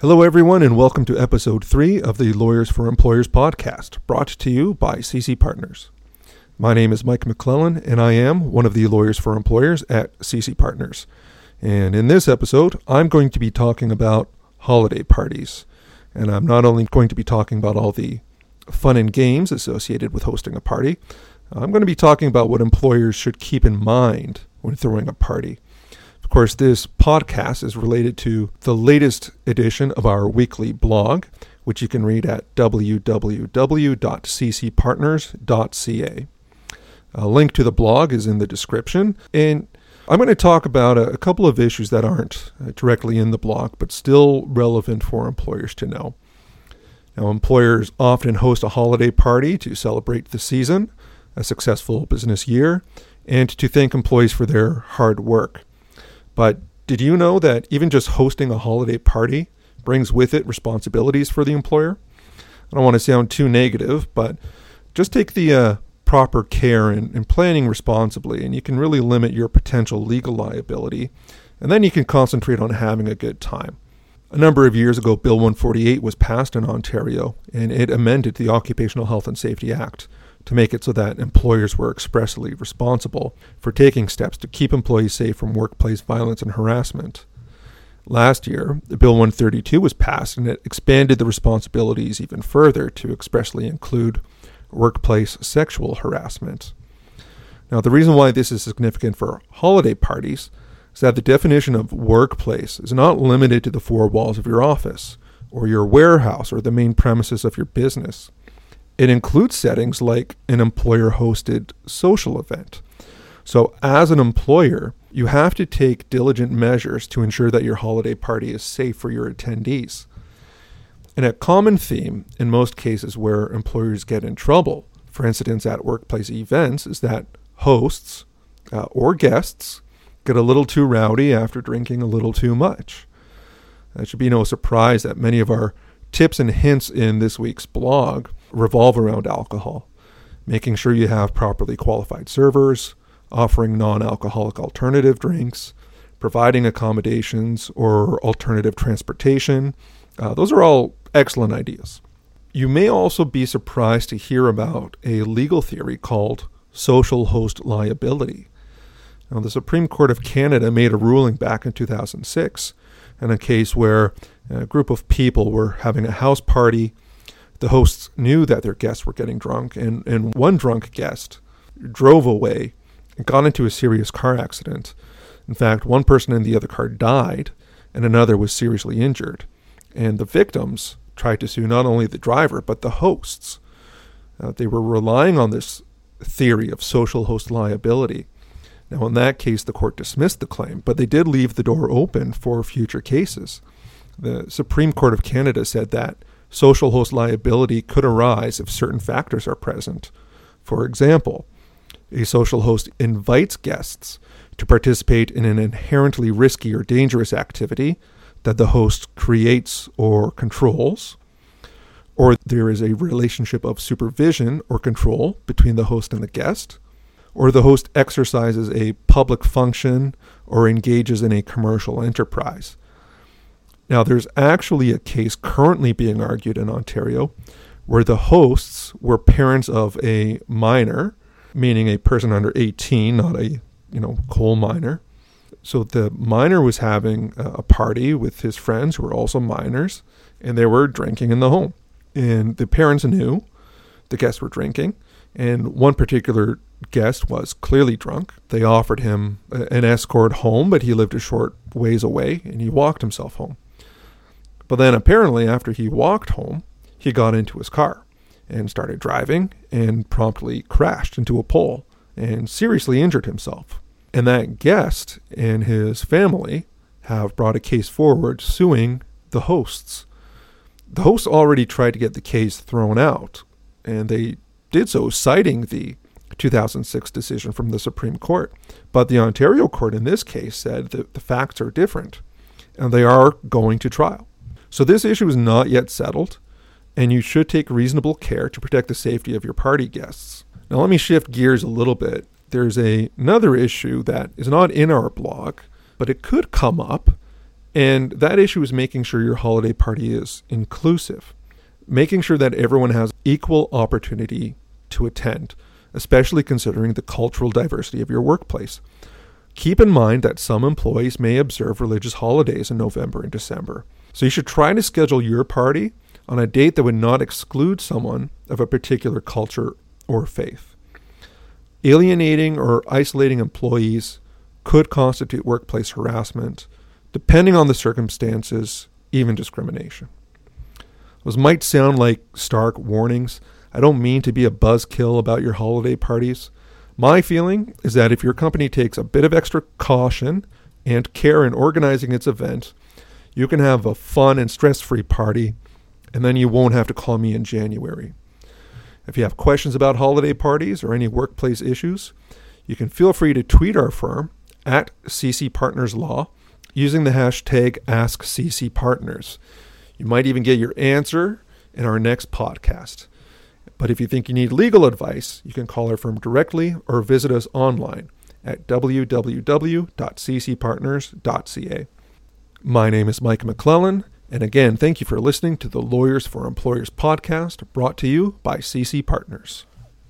Hello, everyone, and welcome to episode three of the Lawyers for Employers podcast, brought to you by CC Partners. My name is Mike McClellan, and I am one of the Lawyers for Employers at CC Partners. And in this episode, I'm going to be talking about holiday parties. And I'm not only going to be talking about all the fun and games associated with hosting a party, I'm going to be talking about what employers should keep in mind when throwing a party. Of course, this podcast is related to the latest edition of our weekly blog, which you can read at www.ccpartners.ca. A link to the blog is in the description, and I'm going to talk about a, couple of issues that aren't uh, directly in the blog, but still relevant for employers to know. Now, employers often host a holiday party to celebrate the season, a successful business year, and to thank employees for their hard work. But did you know that even just hosting a holiday party brings with it responsibilities for the employer? I don't want to sound too negative, but just take the uh, proper care and, in planning responsibly, and you can really limit your potential legal liability, and then you can concentrate on having a good time. A number of years ago, Bill 148 was passed in Ontario, and it amended the Occupational Health and Safety Act to make it so that employers were expressly responsible for taking steps to keep employees safe from workplace violence and harassment. Last year, Bill 132 was passed and it expanded the responsibilities even further to expressly include workplace sexual harassment. Now, the reason why this is significant for holiday parties is that the definition of workplace is not limited to the four walls of your office or your warehouse or the main premises of your business. It includes settings like an employer hosted social event. So, as an employer, you have to take diligent measures to ensure that your holiday party is safe for your attendees. And a common theme in most cases where employers get in trouble for incidents at workplace events is that hosts uh, or guests get a little too rowdy after drinking a little too much. It should be no surprise that many of our tips and hints in this week's blog revolve around alcohol, making sure you have properly qualified servers, offering non alcoholic alternative drinks, providing accommodations or alternative transportation. Uh, those are all excellent ideas. You may also be surprised to hear about a legal theory called social host liability. Now, the Supreme Court of Canada made a ruling back in 2006 in a case where a group of people were having a house party the hosts knew that their guests were getting drunk, and, and one drunk guest drove away and got into a serious car accident. In fact, one person in the other car died, and another was seriously injured. And the victims tried to sue not only the driver, but the hosts. Uh, they were relying on this theory of social host liability. Now, in that case, the court dismissed the claim, but they did leave the door open for future cases. The Supreme Court of Canada said that social host liability could arise if certain factors are present. For example, a social host invites guests to participate in an inherently risky or dangerous activity that the host creates or controls, or there is a relationship of supervision or control between the host and the guest, or the host exercises a public function or engages in a commercial enterprise. Now, there's actually a case currently being argued in Ontario where the hosts were parents of a minor, meaning a person under 18, not a you know coal miner. So the minor was having a party with his friends who were also minors, and they were drinking in the home. And the parents knew the guests were drinking, and one particular guest was clearly drunk. They offered him uh, an escort home, but he lived a short ways away, and he walked himself home. But then apparently, after he walked home, he got into his car and started driving and promptly crashed into a pole and seriously injured himself. And that guest and his family have brought a case forward suing the hosts. The hosts already tried to get the case thrown out, and they did so citing the 2006 decision from the Supreme Court. But the Ontario court in this case said that the facts are different, and they are going to trial. So this issue is not yet settled, and you should take reasonable care to protect the safety of your party guests. Now, let me shift gears a little bit. There's a, another issue that is not in our blog, but it could come up, And that issue is making sure your holiday party is inclusive, making sure that everyone has equal opportunity to attend, especially considering the cultural diversity of your workplace. Keep in mind that some employees may observe religious holidays in November and December. So you should try to schedule your party on a date that would not exclude someone of a particular culture or faith. Alienating or isolating employees could constitute workplace harassment, depending on the circumstances, even discrimination. Those might sound like stark warnings. I don't mean to be a buzzkill about your holiday parties. My feeling is that if your company takes a bit of extra caution and care in organizing its event, you can have a fun and stress free party, and then you won't have to call me in January. If you have questions about holiday parties or any workplace issues, you can feel free to tweet our firm at CC Partners Law using the hashtag AskCCPartners. You might even get your answer in our next podcast. But if you think you need legal advice, you can call our firm directly or visit us online at www.ccpartners.ca. My name is Mike McClellan, and again, thank you for listening to the Lawyers for Employers podcast brought to you by CC Partners.